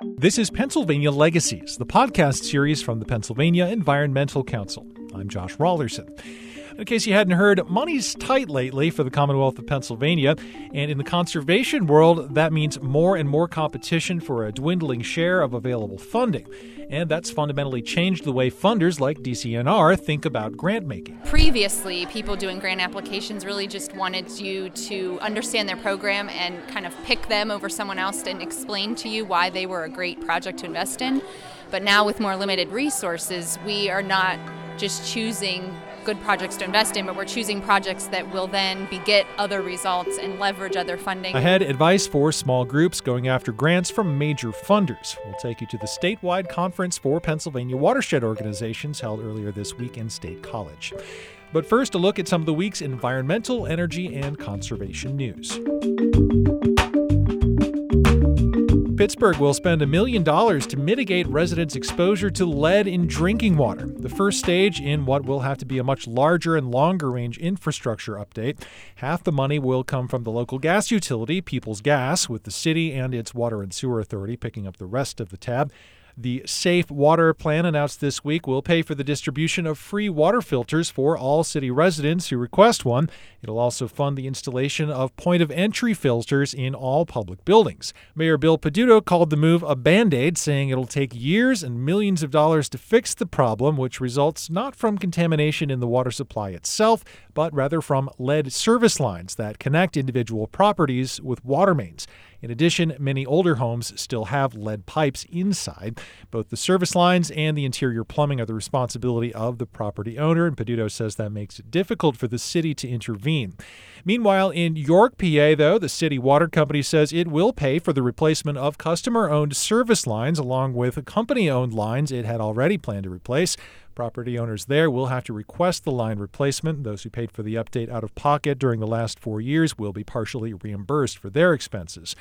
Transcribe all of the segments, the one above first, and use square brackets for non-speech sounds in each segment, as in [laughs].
This is Pennsylvania Legacies, the podcast series from the Pennsylvania Environmental Council. I'm Josh Raulerson. In case you hadn't heard, money's tight lately for the Commonwealth of Pennsylvania, and in the conservation world, that means more and more competition for a dwindling share of available funding. And that's fundamentally changed the way funders like DCNR think about grant making. Previously, people doing grant applications really just wanted you to understand their program and kind of pick them over someone else and explain to you why they were a great project to invest in. But now, with more limited resources, we are not just choosing good projects to invest in, but we're choosing projects that will then beget other results and leverage other funding. Ahead, advice for small groups going after grants from major funders. We'll take you to the statewide conference for Pennsylvania watershed organizations held earlier this week in State College. But first, a look at some of the week's environmental, energy, and conservation news. Pittsburgh will spend a million dollars to mitigate residents' exposure to lead in drinking water, the first stage in what will have to be a much larger and longer range infrastructure update. Half the money will come from the local gas utility, Peoples Gas, with the city and its water and sewer authority picking up the rest of the tab. The Safe Water Plan announced this week will pay for the distribution of free water filters for all city residents who request one. It'll also fund the installation of point of entry filters in all public buildings. Mayor Bill Peduto called the move a band aid, saying it'll take years and millions of dollars to fix the problem, which results not from contamination in the water supply itself, but rather from lead service lines that connect individual properties with water mains. In addition, many older homes still have lead pipes inside. Both the service lines and the interior plumbing are the responsibility of the property owner, and Peduto says that makes it difficult for the city to intervene. Meanwhile, in York, PA, though, the city water company says it will pay for the replacement of customer owned service lines along with company owned lines it had already planned to replace. Property owners there will have to request the line replacement. Those who paid for the update out of pocket during the last four years will be partially reimbursed for their expenses.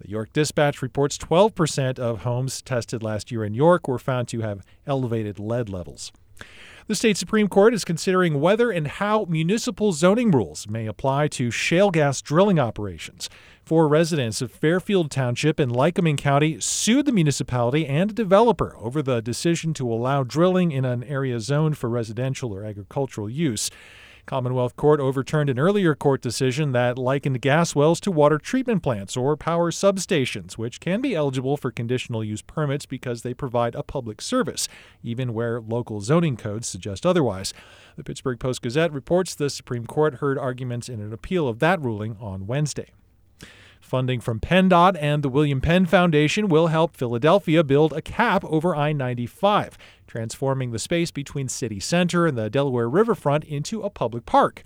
The York Dispatch reports 12% of homes tested last year in York were found to have elevated lead levels. The state Supreme Court is considering whether and how municipal zoning rules may apply to shale gas drilling operations. Four residents of Fairfield Township in Lycoming County sued the municipality and a developer over the decision to allow drilling in an area zoned for residential or agricultural use. Commonwealth Court overturned an earlier court decision that likened gas wells to water treatment plants or power substations, which can be eligible for conditional use permits because they provide a public service, even where local zoning codes suggest otherwise. The Pittsburgh Post Gazette reports the Supreme Court heard arguments in an appeal of that ruling on Wednesday. Funding from PennDOT and the William Penn Foundation will help Philadelphia build a cap over I 95, transforming the space between city center and the Delaware riverfront into a public park.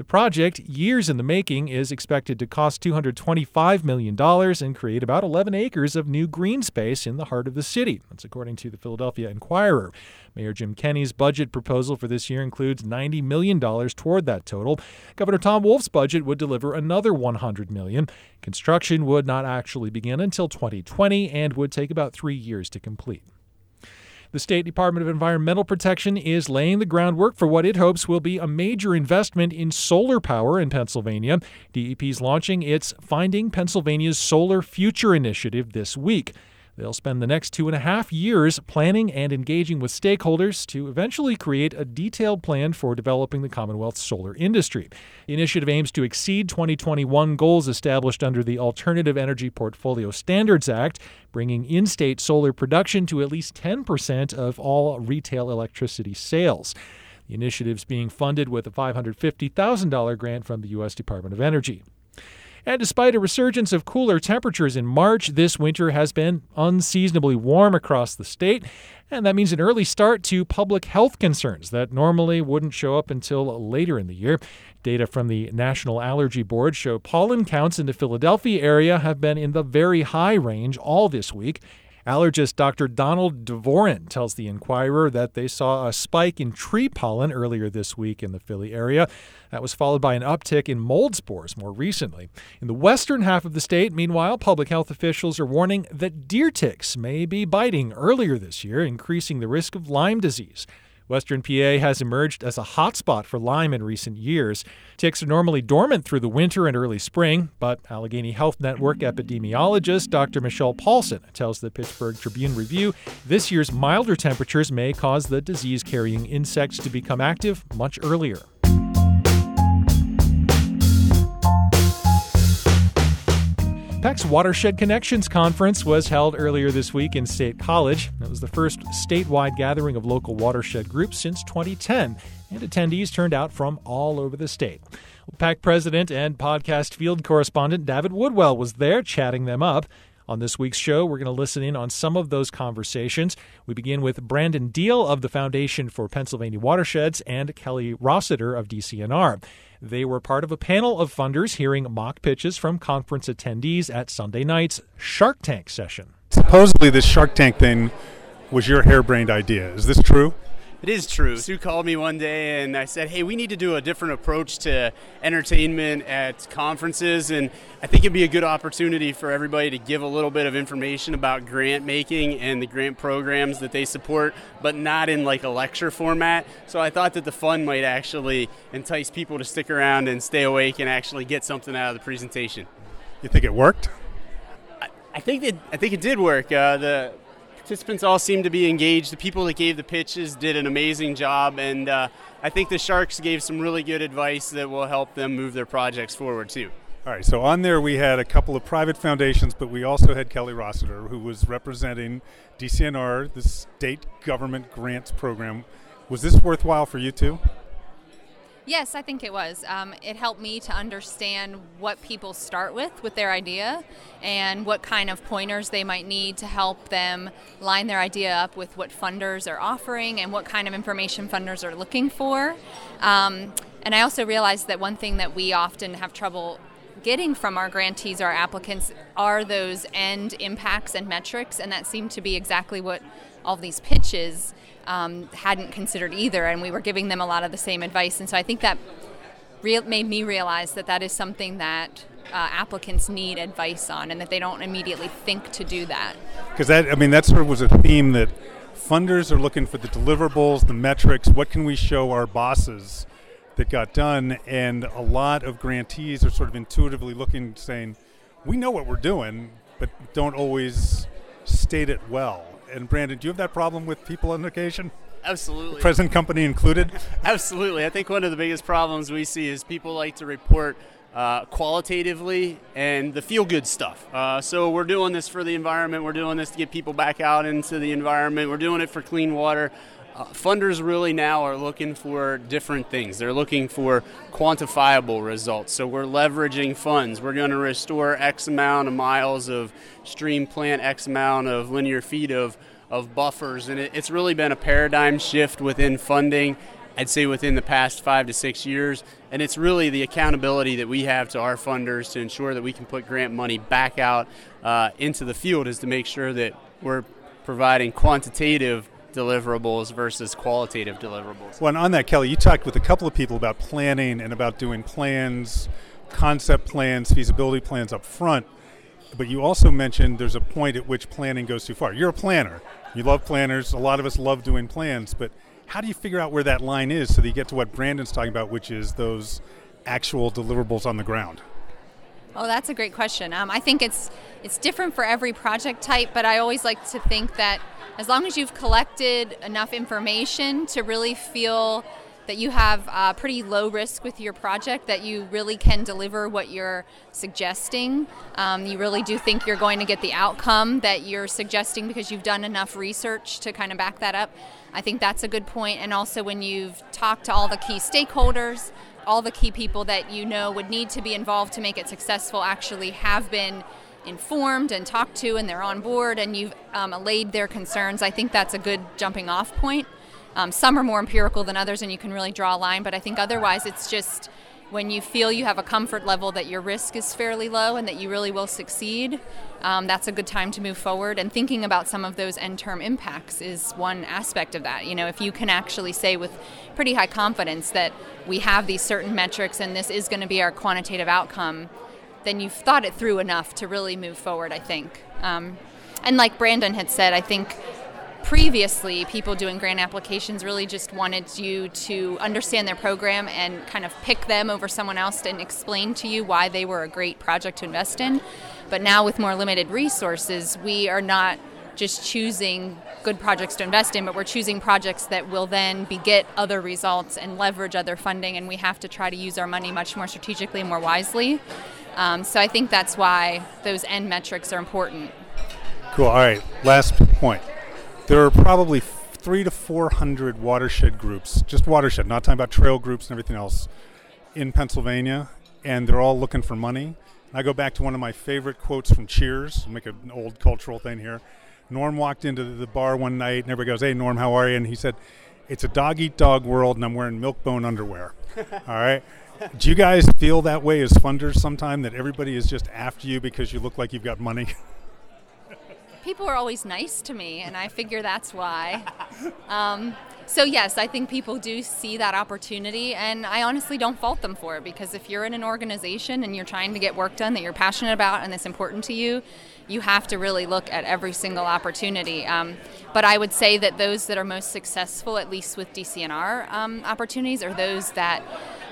The project, years in the making, is expected to cost $225 million and create about 11 acres of new green space in the heart of the city. That's according to the Philadelphia Inquirer. Mayor Jim Kenney's budget proposal for this year includes $90 million toward that total. Governor Tom Wolf's budget would deliver another 100 million. Construction would not actually begin until 2020 and would take about three years to complete. The State Department of Environmental Protection is laying the groundwork for what it hopes will be a major investment in solar power in Pennsylvania. DEP is launching its Finding Pennsylvania's Solar Future initiative this week. They'll spend the next two and a half years planning and engaging with stakeholders to eventually create a detailed plan for developing the Commonwealth's solar industry. The initiative aims to exceed 2021 goals established under the Alternative Energy Portfolio Standards Act, bringing in state solar production to at least 10% of all retail electricity sales. The initiative is being funded with a $550,000 grant from the U.S. Department of Energy. And despite a resurgence of cooler temperatures in March, this winter has been unseasonably warm across the state. And that means an early start to public health concerns that normally wouldn't show up until later in the year. Data from the National Allergy Board show pollen counts in the Philadelphia area have been in the very high range all this week. Allergist Dr. Donald Dvorin tells the Inquirer that they saw a spike in tree pollen earlier this week in the Philly area. That was followed by an uptick in mold spores more recently. In the western half of the state, meanwhile, public health officials are warning that deer ticks may be biting earlier this year, increasing the risk of Lyme disease. Western PA has emerged as a hotspot for Lyme in recent years. Ticks are normally dormant through the winter and early spring, but Allegheny Health Network epidemiologist Dr. Michelle Paulson tells the Pittsburgh Tribune Review this year's milder temperatures may cause the disease carrying insects to become active much earlier. PEC's Watershed Connections Conference was held earlier this week in State College. It was the first statewide gathering of local watershed groups since 2010, and attendees turned out from all over the state. PEC president and podcast field correspondent Davitt Woodwell was there chatting them up. On this week's show, we're going to listen in on some of those conversations. We begin with Brandon Deal of the Foundation for Pennsylvania Watersheds and Kelly Rossiter of DCNR. They were part of a panel of funders hearing mock pitches from conference attendees at Sunday night's Shark Tank session. Supposedly, this Shark Tank thing was your harebrained idea. Is this true? It is true. Sue called me one day and I said, hey, we need to do a different approach to entertainment at conferences. And I think it'd be a good opportunity for everybody to give a little bit of information about grant making and the grant programs that they support, but not in like a lecture format. So I thought that the fun might actually entice people to stick around and stay awake and actually get something out of the presentation. You think it worked? I, I think that I think it did work. Uh, the participants all seemed to be engaged. The people that gave the pitches did an amazing job, and uh, I think the Sharks gave some really good advice that will help them move their projects forward too. All right, so on there we had a couple of private foundations, but we also had Kelly Rossiter, who was representing DCNR, the state government grants program. Was this worthwhile for you too? Yes, I think it was. Um, it helped me to understand what people start with with their idea and what kind of pointers they might need to help them line their idea up with what funders are offering and what kind of information funders are looking for. Um, and I also realized that one thing that we often have trouble getting from our grantees, our applicants, are those end impacts and metrics, and that seemed to be exactly what all these pitches um, hadn't considered either, and we were giving them a lot of the same advice. And so I think that re- made me realize that that is something that uh, applicants need advice on, and that they don't immediately think to do that. Because that, I mean, that sort of was a theme that funders are looking for the deliverables, the metrics. What can we show our bosses that got done? And a lot of grantees are sort of intuitively looking, saying, "We know what we're doing, but don't always state it well." And Brandon, do you have that problem with people on occasion? Absolutely. Present company included? [laughs] Absolutely. I think one of the biggest problems we see is people like to report uh, qualitatively and the feel good stuff. Uh, so we're doing this for the environment, we're doing this to get people back out into the environment, we're doing it for clean water. Uh, funders really now are looking for different things. They're looking for quantifiable results. So we're leveraging funds. We're going to restore X amount of miles of stream plant, X amount of linear feet of, of buffers. And it, it's really been a paradigm shift within funding, I'd say within the past five to six years. And it's really the accountability that we have to our funders to ensure that we can put grant money back out uh, into the field is to make sure that we're providing quantitative deliverables versus qualitative deliverables. Well, on that, Kelly, you talked with a couple of people about planning and about doing plans, concept plans, feasibility plans up front. But you also mentioned there's a point at which planning goes too far. You're a planner. You love planners. A lot of us love doing plans. But how do you figure out where that line is so that you get to what Brandon's talking about, which is those actual deliverables on the ground? Oh, that's a great question. Um, I think it's it's different for every project type, but I always like to think that as long as you've collected enough information to really feel that you have uh, pretty low risk with your project, that you really can deliver what you're suggesting. Um, you really do think you're going to get the outcome that you're suggesting because you've done enough research to kind of back that up. I think that's a good point. And also, when you've talked to all the key stakeholders, all the key people that you know would need to be involved to make it successful actually have been informed and talked to and they're on board and you've um, allayed their concerns, I think that's a good jumping off point. Um, some are more empirical than others and you can really draw a line, but I think otherwise it's just when you feel you have a comfort level that your risk is fairly low and that you really will succeed, um, that's a good time to move forward. And thinking about some of those end term impacts is one aspect of that. You know, if you can actually say with pretty high confidence that we have these certain metrics and this is going to be our quantitative outcome, then you've thought it through enough to really move forward, I think. Um, and like Brandon had said, I think previously, people doing grant applications really just wanted you to understand their program and kind of pick them over someone else and explain to you why they were a great project to invest in. But now, with more limited resources, we are not just choosing good projects to invest in, but we're choosing projects that will then beget other results and leverage other funding, and we have to try to use our money much more strategically and more wisely. Um, so I think that's why those end metrics are important. Cool. All right. Last point. There are probably three to four hundred watershed groups, just watershed, not talking about trail groups and everything else, in Pennsylvania, and they're all looking for money. I go back to one of my favorite quotes from Cheers. I'll make an old cultural thing here. Norm walked into the bar one night and everybody goes, Hey, Norm, how are you? And he said, It's a dog eat dog world and I'm wearing milk-bone underwear. [laughs] All right. Do you guys feel that way as funders sometime that everybody is just after you because you look like you've got money? [laughs] People are always nice to me, and I figure that's why. Um, so, yes, I think people do see that opportunity, and I honestly don't fault them for it because if you're in an organization and you're trying to get work done that you're passionate about and that's important to you, you have to really look at every single opportunity. Um, but I would say that those that are most successful, at least with DCNR um, opportunities, are those that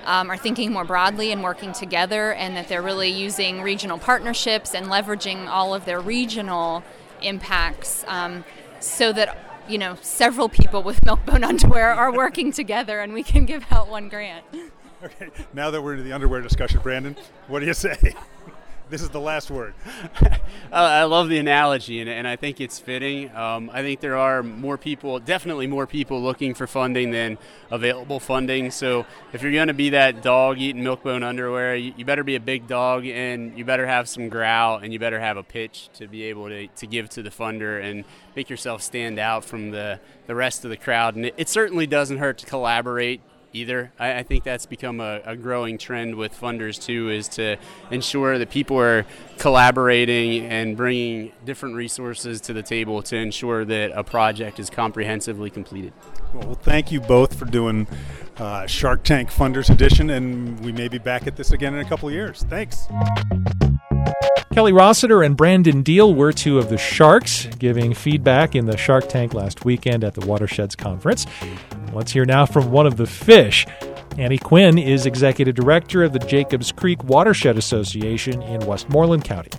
um, are thinking more broadly and working together, and that they're really using regional partnerships and leveraging all of their regional impacts um, so that you know several people with milk-bone underwear are working together and we can give out one grant. [laughs] Okay, now that we're into the underwear discussion, Brandon, what do you say? This is the last word. [laughs] I love the analogy, and, I think it's fitting. Um, I think there are more people, definitely more people looking for funding than available funding. So if you're going to be that dog eating milk-bone underwear, you, you, better be a big dog, and you better have some growl, and you better have a pitch to be able to, to give to the funder and make yourself stand out from the, the rest of the crowd. And it, it certainly doesn't hurt to collaborate either. I, I think that's become a, a, growing trend with funders too, is to ensure that people are collaborating and bringing different resources to the table to ensure that a project is comprehensively completed. Well, thank you both for doing uh, Shark Tank Funders Edition, and we may be back at this again in a couple of years. Thanks. Kelly Rossiter and Brandon Deal were two of the Sharks giving feedback in the Shark Tank last weekend at the Watersheds Conference. Let's hear now from one of the fish. Annie Quinn is Executive Director of the Jacobs Creek Watershed Association in Westmoreland County.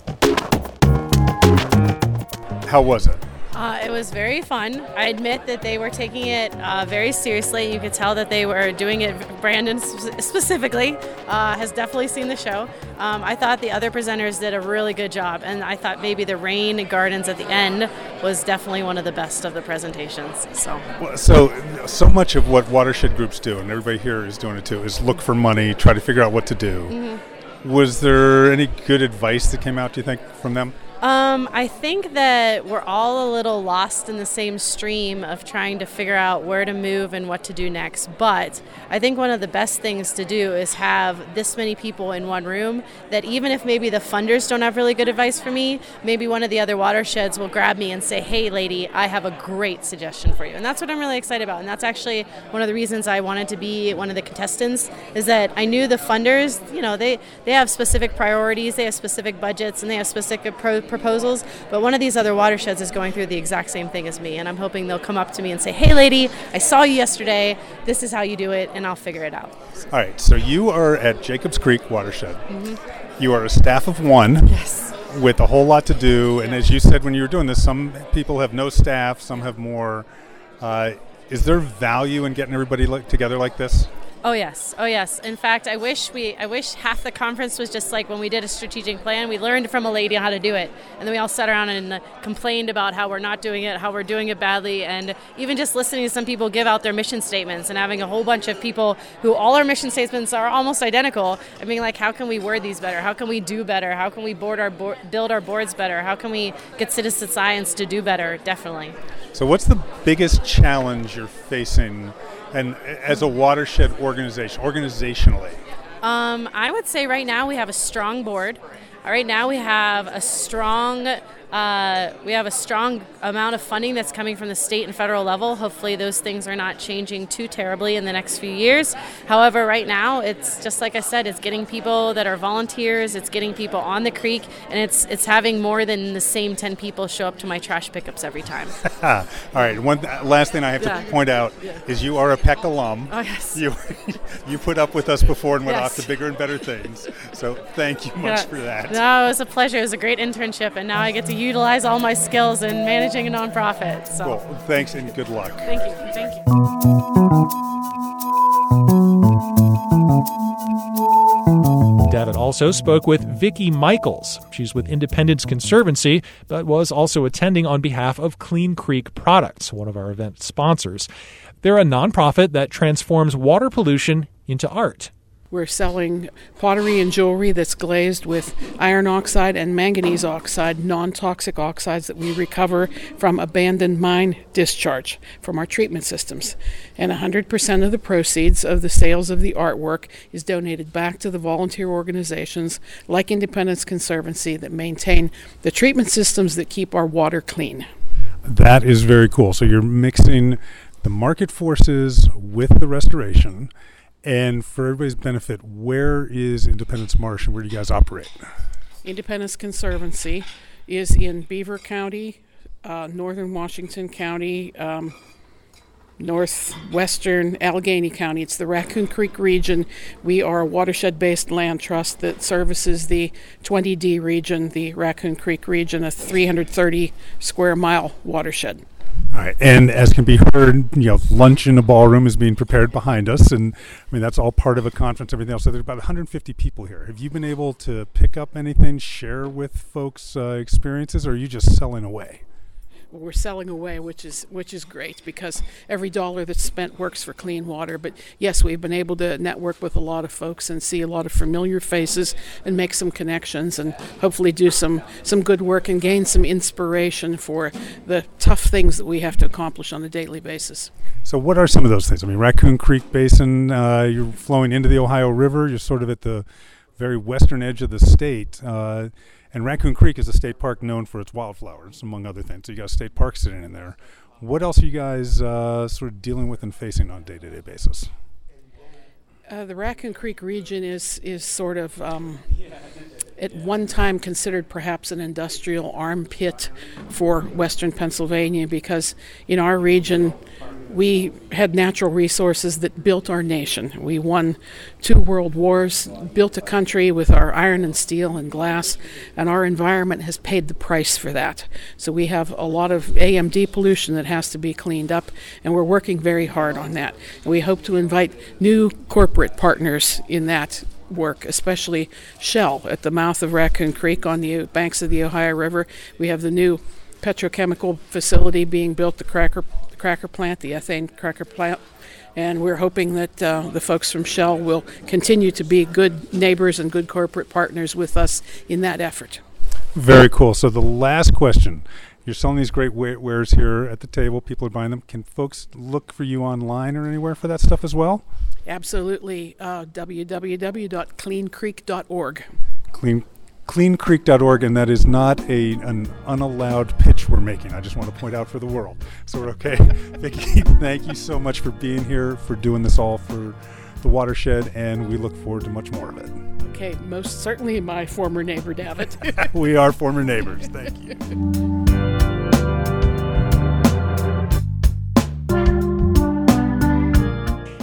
How was it? Uh, it was very fun. I admit that they were taking it uh, very seriously. You could tell that they were doing it. Brandon specifically uh, has definitely seen the show. Um, I thought the other presenters did a really good job, and I thought maybe the rain gardens at the end was definitely one of the best of the presentations. So, well, so so much of what watershed groups do, and everybody here is doing it too, is look for money, try to figure out what to do. Mm-hmm. Was there any good advice that came out? Do you think from them? Um, I think that we're all a little lost in the same stream of trying to figure out where to move and what to do next. But I think one of the best things to do is have this many people in one room that even if maybe the funders don't have really good advice for me, maybe one of the other watersheds will grab me and say, hey, lady, I have a great suggestion for you. And that's what I'm really excited about. And that's actually one of the reasons I wanted to be one of the contestants is that I knew the funders, you know, they, they have specific priorities, they have specific budgets, and they have specific pro- proposals, but one of these other watersheds is going through the exact same thing as me, and I'm hoping they'll come up to me and say, "Hey, lady, I saw you yesterday. This is how you do it," and I'll figure it out. All right. So you are at Jacobs Creek Watershed. Mm-hmm. You are a staff of one. Yes. With a whole lot to do, and as you said when you were doing this, some people have no staff, some have more. Uh, is there value in getting everybody together like this? Oh yes, oh yes. In fact, I wish we, I wish half the conference was just like when we did a strategic plan. We learned from a lady how to do it, and then we all sat around and uh, complained about how we're not doing it, how we're doing it badly, and even just listening to some people give out their mission statements and having a whole bunch of people who all our mission statements are almost identical. I mean, like, how can we word these better? How can we do better? How can we board our bo- build our boards better? How can we get citizen science to do better? Definitely. So, what's the biggest challenge you're facing? And as a watershed organization, organizationally? Um, I would say right now we have a strong board. Right now we have a strong Uh, we have a strong amount of funding that's coming from the state and federal level. Hopefully, those things are not changing too terribly in the next few years. However, right now, it's just like I said, it's getting people that are volunteers, it's getting people on the creek, and it's it's having more than the same 10 people show up to my trash pickups every time. [laughs] All right, one th- last thing I have Yeah. to point out Yeah. is you are a PEC alum. Oh, yes. [laughs] You, you put up with us before and went Yes. off to bigger and better things. So thank you much Yeah. for that. No, it was a pleasure. It was a great internship, and now I get to utilize all my skills in managing a nonprofit. So, Well, thanks and good luck. thank you. Thank you. Davitt also spoke with Vicki Michaels. She's with Independence Conservancy, but was also attending on behalf of Clean Creek Products, one of our event sponsors. They're a nonprofit that transforms water pollution into art. We're selling pottery and jewelry that's glazed with iron oxide and manganese oxide, non toxic oxides that we recover from abandoned mine discharge from our treatment systems. And 100% of the proceeds of the sales of the artwork is donated back to the volunteer organizations like Independence Conservancy that maintain the treatment systems that keep our water clean. That is very cool. So you're mixing the market forces with the restoration. And for everybody's benefit, where is Independence Marsh and where do you guys operate? Independence Conservancy is in Beaver County, uh, northern Washington County, um, northwestern Allegheny County. It's the Raccoon Creek region. We are a watershed based land trust that services the 20D region, the Raccoon Creek region, a 330 square mile watershed. All right, and as can be heard, you know, lunch in a ballroom is being prepared behind us, and I mean that's all part of a conference. Everything else. So there's about 150 people here. Have you been able to pick up anything, share with folks uh, experiences, or are you just selling away? We're selling away, which is which is great because every dollar that's spent works for clean water. But yes, we've been able to network with a lot of folks and see a lot of familiar faces and make some connections and hopefully do some some good work and gain some inspiration for the tough things that we have to accomplish on a daily basis. So, what are some of those things? I mean, Raccoon Creek Basin, uh, you're flowing into the Ohio River. You're sort of at the very western edge of the state. Uh, and Raccoon Creek is a state park known for its wildflowers, among other things. So, you got a state park sitting in there. What else are you guys uh, sort of dealing with and facing on a day to day basis? Uh, the Raccoon Creek region is is sort of um, at one time considered perhaps an industrial armpit for Western Pennsylvania because in our region we had natural resources that built our nation. We won two world wars, built a country with our iron and steel and glass, and our environment has paid the price for that. So we have a lot of AMD pollution that has to be cleaned up, and we're working very hard on that. And we hope to invite new corporate partners in that work, especially Shell at the mouth of Raccoon Creek on the banks of the Ohio River. We have the new petrochemical facility being built, the cracker cracker plant, the ethane cracker plant, and we're hoping that uh, the folks from Shell will continue to be good neighbors and good corporate partners with us in that effort. Very cool. So, the last question you're selling these great wa- wares here at the table, people are buying them. Can folks look for you online or anywhere for that stuff as well? Absolutely. Uh, www.cleancreek.org. Clean, cleancreek.org, and that is not a an unallowed pitch we're making. I just want to point out for the world. So we're okay. [laughs] Vicki, thank you so much for being here, for doing this all for the watershed, and we look forward to much more of it. Okay, most certainly my former neighbor, Davitt. [laughs] we are former neighbors. Thank you.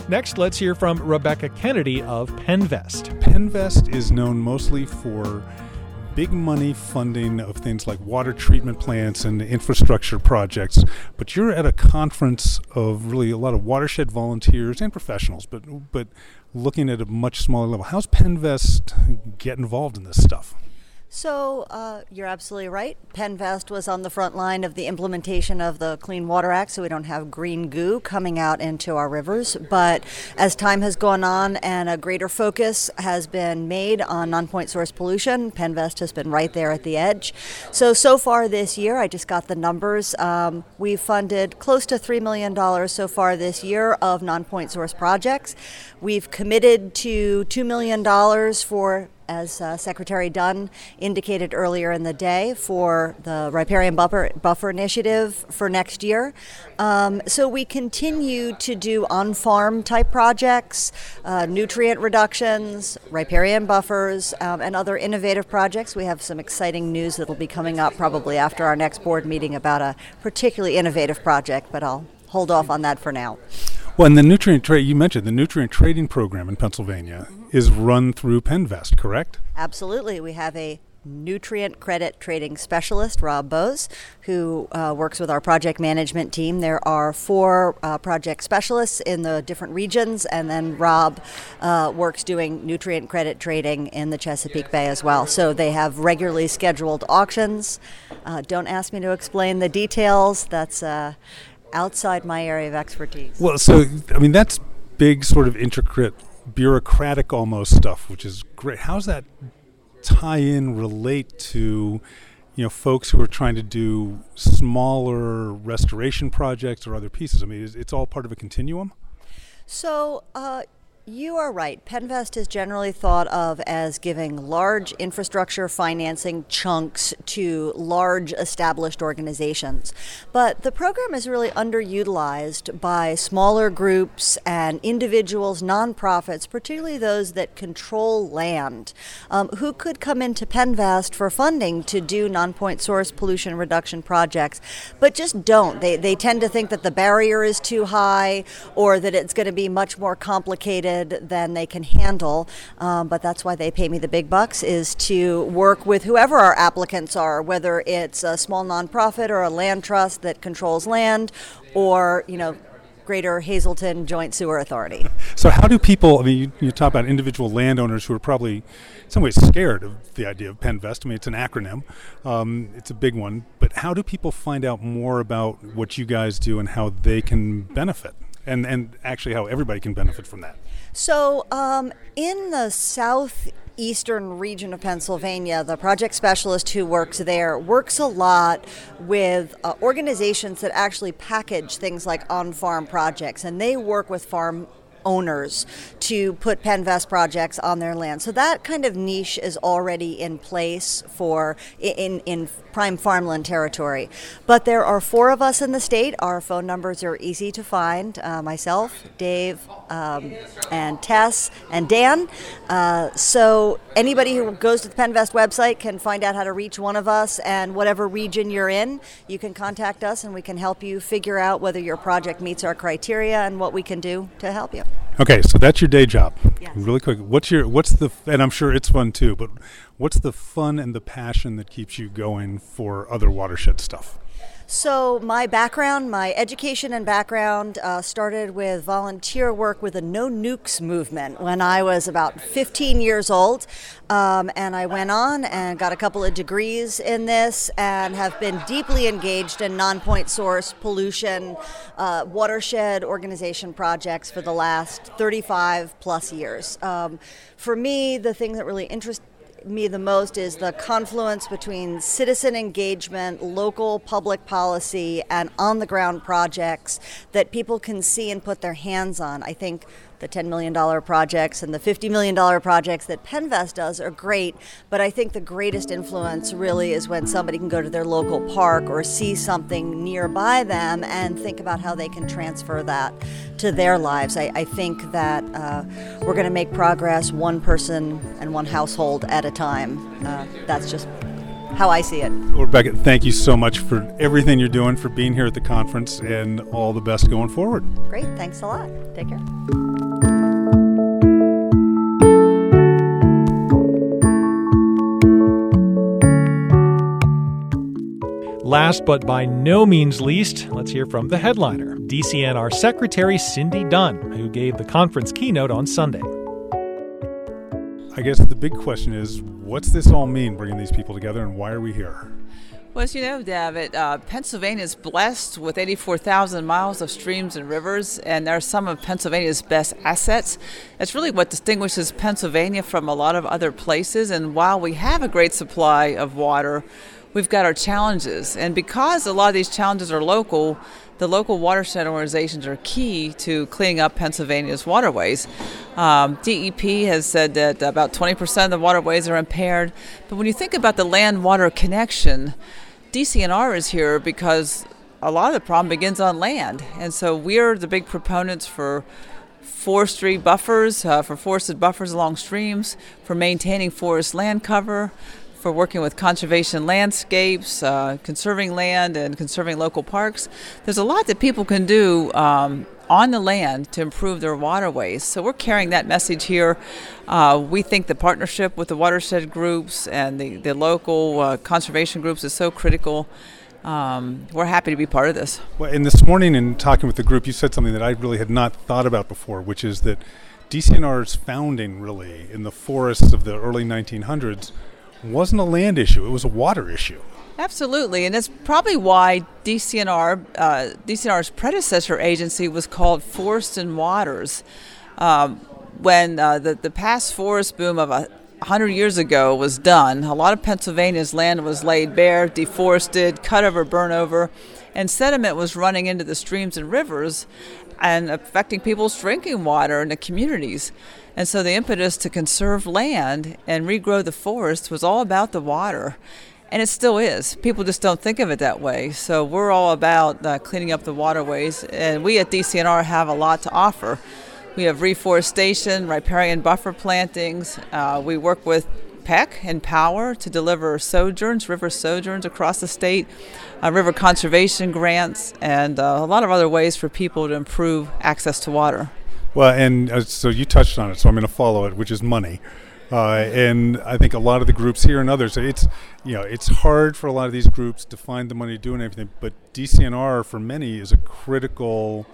Next, let's hear from Rebecca Kennedy of PENNVEST. PENNVEST is known mostly for big money funding of things like water treatment plants and infrastructure projects. But you're at a conference of really a lot of watershed volunteers and professionals, but but looking at a much smaller level. How's PENNVEST get involved in this stuff? So uh, you're absolutely right. PENNVEST was on the front line of the implementation of the Clean Water Act, so we don't have green goo coming out into our rivers. But as time has gone on and a greater focus has been made on non-point source pollution, PENNVEST has been right there at the edge. So so far this year, I just got the numbers. Um, we've funded close to three million dollars so far this year of non-point source projects. We've committed to two million dollars for as uh, Secretary Dunn indicated earlier in the day, for the riparian buffer, buffer initiative for next year. Um, so we continue to do on farm type projects, uh, nutrient reductions, riparian buffers, um, and other innovative projects. We have some exciting news that will be coming up probably after our next board meeting about a particularly innovative project, but I'll hold off on that for now. Well, and the nutrient trade, you mentioned the nutrient trading program in Pennsylvania mm-hmm. Is run through PENNVEST, correct? Absolutely. We have a nutrient credit trading specialist, Rob Bose, who uh, works with our project management team. There are four uh, project specialists in the different regions, and then Rob uh, works doing nutrient credit trading in the Chesapeake Bay as well. So they have regularly scheduled auctions. Uh, don't ask me to explain the details. That's uh, outside my area of expertise. Well, so I mean that's big, sort of intricate, bureaucratic almost stuff, which is great. How's that tie in, relate to? You know, folks who are trying to do smaller restoration projects or other pieces. I mean, it's all part of a continuum. So, uh, you are right. PENNVEST is generally thought of as giving large infrastructure financing chunks to large established organizations. But the program is really underutilized by smaller groups and individuals, nonprofits, particularly those that control land, um, who could come into PENNVEST for funding to do non point source pollution reduction projects, but just don't. They, they tend to think that the barrier is too high or that it's going to be much more complicated than they can handle. Um, but that's why they pay me the big bucks is to work with whoever our applicants are, whether it's a small nonprofit or a land trust that controls land, or you know Greater Hazleton Joint Sewer Authority. [laughs] So, how do people? I mean, you, you, talk about individual landowners who are probably, in some ways, scared of the idea of PENNVEST. I mean, it's an acronym, um, it's a big one. But how do people find out more about what you guys do and how they can benefit, and and actually how everybody can benefit from that? So, um, in the southeastern region of Pennsylvania, the project specialist who works there works a lot with uh, organizations that actually package things like on farm projects, and they work with farm owners to put PENNVEST projects on their land. So that kind of niche is already in place for in in prime farmland territory. But there are four of us in the state. Our phone numbers are easy to find. Uh, myself, Dave, um, and Tess, and Dan. Uh, so anybody who goes to the PENNVEST website can find out how to reach one of us. And whatever region you're in, you can contact us, and we can help you figure out whether your project meets our criteria and what we can do to help you. Okay, so that's your day job. Yes. Really quick, what's your what's the and I'm sure it's fun too, but what's the fun and the passion that keeps you going for other watershed stuff? So, my background, my education and background uh, started with volunteer work with the No Nukes movement when I was about 15 years old. Um, and I went on and got a couple of degrees in this and have been deeply engaged in non point source pollution, uh, watershed organization projects for the last 35 plus years. Um, for me, the thing that really interests me the most is the confluence between citizen engagement, local public policy, and on the ground projects that people can see and put their hands on. I think the $10 million projects and the $50 million projects that PENNVEST does are great, but I think the greatest influence really is when somebody can go to their local park or see something nearby them and think about how they can transfer that to their lives. I, I think that uh, we're going to make progress one person and one household at a time. Uh, that's just how I see it. Rebecca, thank you so much for everything you're doing, for being here at the conference, and all the best going forward. Great. Thanks a lot. Take care. Last but by no means least, let's hear from the headliner, DCNR Secretary Cindy Dunn, who gave the conference keynote on Sunday. I guess the big question is what's this all mean, bringing these people together, and why are we here? Well, as you know, Davitt, uh, Pennsylvania is blessed with 84,000 miles of streams and rivers, and they're some of Pennsylvania's best assets. That's really what distinguishes Pennsylvania from a lot of other places. And while we have a great supply of water, we've got our challenges. And because a lot of these challenges are local, the local watershed organizations are key to cleaning up Pennsylvania's waterways. Um, DEP has said that about 20% of the waterways are impaired. But when you think about the land water connection, DCNR is here because a lot of the problem begins on land. And so we're the big proponents for forestry buffers, uh, for forested buffers along streams, for maintaining forest land cover, for working with conservation landscapes, uh, conserving land, and conserving local parks. There's a lot that people can do um, on the land to improve their waterways. So we're carrying that message here. Uh, we think the partnership with the watershed groups and the, the local uh, conservation groups is so critical. Um, we're happy to be part of this. Well, and this morning, in talking with the group, you said something that I really had not thought about before, which is that DCNR's founding, really, in the forests of the early 1900s, wasn't a land issue, it was a water issue. Absolutely, and that's probably why DCNR, uh, DCNR's predecessor agency was called Forest and Waters. Um, when uh, the, the past forest boom of a hundred years ago was done, a lot of Pennsylvania's land was laid bare, deforested, cut over, burn over, and sediment was running into the streams and rivers and affecting people's drinking water in the communities. And so the impetus to conserve land and regrow the forest was all about the water. And it still is. People just don't think of it that way. So we're all about uh, cleaning up the waterways. And we at DCNR have a lot to offer. We have reforestation, riparian buffer plantings. Uh, we work with PEC and Power to deliver sojourns, river sojourns across the state, uh, river conservation grants, and uh, a lot of other ways for people to improve access to water. Well, and uh, so you touched on it, so I'm going to follow it, which is money. Uh, and I think a lot of the groups here and others, it's you know it's hard for a lot of these groups to find the money to do and everything. But DCNR for many is a critical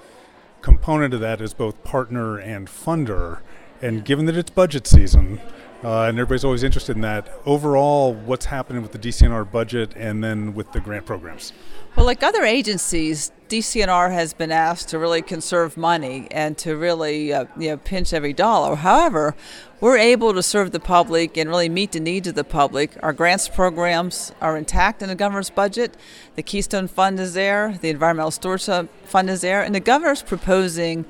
component of that as both partner and funder. And given that it's budget season, uh, and everybody's always interested in that, overall, what's happening with the DCNR budget and then with the grant programs? Well, like other agencies, DCNR has been asked to really conserve money and to really uh, you know pinch every dollar. However, we're able to serve the public and really meet the needs of the public. Our grants programs are intact in the governor's budget. The Keystone Fund is there, the Environmental Stewardship Fund is there, and the governor's proposing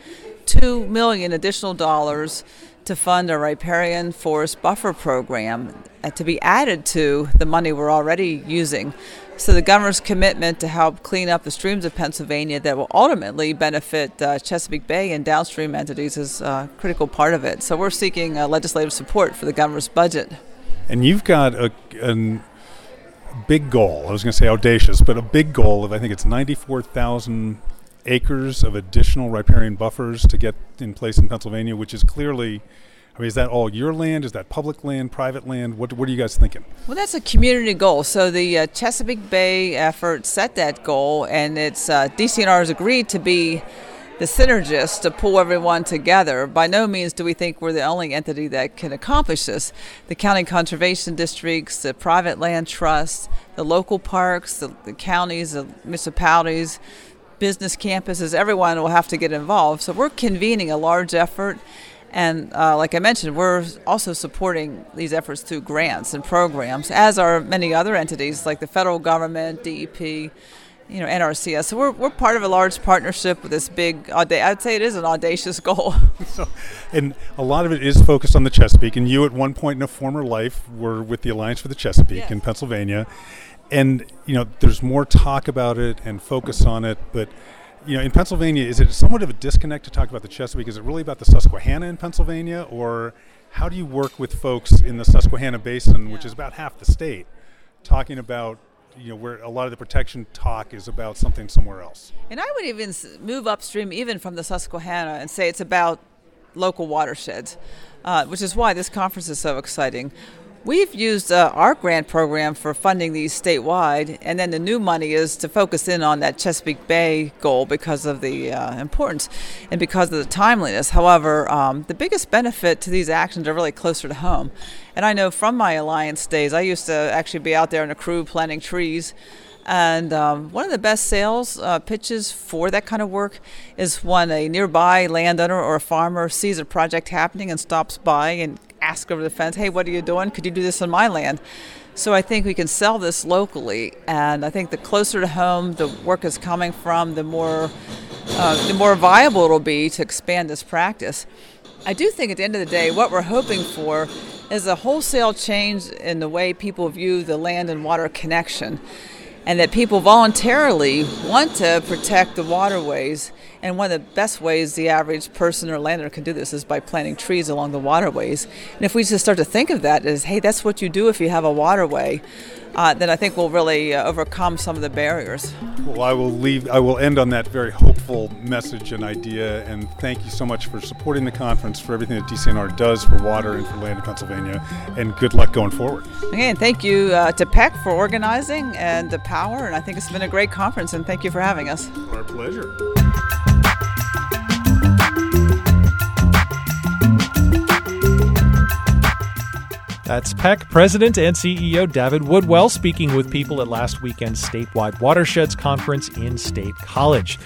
two million additional dollars to fund a riparian forest buffer program uh, to be added to the money we're already using. So the governor's commitment to help clean up the streams of Pennsylvania that will ultimately benefit uh, Chesapeake Bay and downstream entities is a critical part of it. So we're seeking uh, legislative support for the governor's budget. And you've got a, a big goal. I was going to say audacious, but a big goal of I think it's 94,000 acres of additional riparian buffers to get in place in Pennsylvania, which is clearly I mean, is that all your land? Is that public land, private land? What, what are you guys thinking? Well, that's a community goal. So the uh, Chesapeake Bay effort set that goal, and it's uh, DCNR has agreed to be the synergist to pull everyone together. By no means do we think we're the only entity that can accomplish this. The county conservation districts, the private land trusts, the local parks, the, the counties, the municipalities, business campuses, everyone will have to get involved. So we're convening a large effort and uh, like I mentioned, we're also supporting these efforts through grants and programs, as are many other entities like the federal government, DEP, you know, NRCS. So we're, we're part of a large partnership with this big, I'd say it is an audacious [laughs] goal. so, and a lot of it is focused on the Chesapeake. And you, at one point in a former life, were with the Alliance for the Chesapeake yes. in Pennsylvania. And, you know, there's more talk about it and focus on it, but you know, in Pennsylvania, is it somewhat of a disconnect to talk about the Chesapeake? Is it really about the Susquehanna in Pennsylvania, or how do you work with folks in the Susquehanna Basin, which is about half the state, talking about you know where a lot of the protection talk is about something somewhere else? And I would even move upstream, even from the Susquehanna, and say it's about local watersheds, uh, which is why this conference is so exciting. We've used uh, our grant program for funding these statewide, and then the new money is to focus in on that Chesapeake Bay goal because of the uh, importance and because of the timeliness. However, um, the biggest benefit to these actions are really closer to home. And I know from my alliance days, I used to actually be out there in a crew planting trees. And um, one of the best sales uh, pitches for that kind of work is when a nearby landowner or a farmer sees a project happening and stops by and ask over the fence, hey, what are you doing? Could you do this on my land? So I think we can sell this locally, and I think the closer to home the work is coming from, the more uh, the more viable it'll be to expand this practice. I do think at the end of the day, what we're hoping for is a wholesale change in the way people view the land and water connection and that people voluntarily want to protect the waterways. And one of the best ways the average person or landowner can do this is by planting trees along the waterways. And if we just start to think of that as, hey, that's what you do if you have a waterway, uh, then I think we'll really uh, overcome some of the barriers. Well, I will leave. I will end on that very hopeful message and idea. And thank you so much for supporting the conference, for everything that DCNR does for water and for land in Pennsylvania. And good luck going forward. Again, thank you uh, to PEC for organizing and the power. And I think it's been a great conference. And thank you for having us. Our pleasure. That's PEC President and CEO Davitt Woodwell speaking with people at last weekend's statewide Watersheds Conference in State College.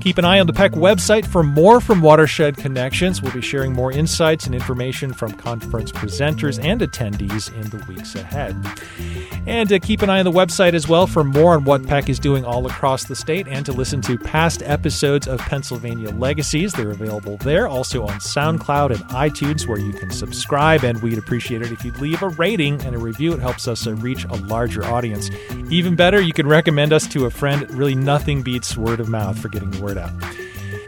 Keep an eye on the PEC website for more from Watershed Connections. We'll be sharing more insights and information from conference presenters and attendees in the weeks ahead. And uh, keep an eye on the website as well for more on what PEC is doing all across the state and to listen to past episodes of Pennsylvania Legacies. They're available there, also on SoundCloud and iTunes, where you can subscribe. And we'd appreciate it if you'd leave a rating and a review. It helps us uh, reach a larger audience. Even better, you can recommend us to a friend. Really, nothing beats word of mouth for getting word out.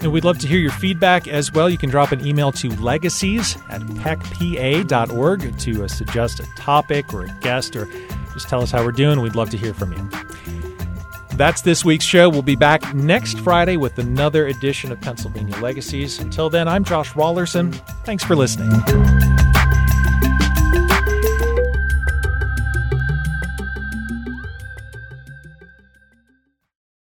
And we'd love to hear your feedback as well. You can drop an email to legacies at pecpa.org to uh, suggest a topic or a guest or just tell us how we're doing. We'd love to hear from you. That's this week's show. We'll be back next Friday with another edition of Pennsylvania Legacies. Until then, I'm Josh Raulerson. Thanks for listening.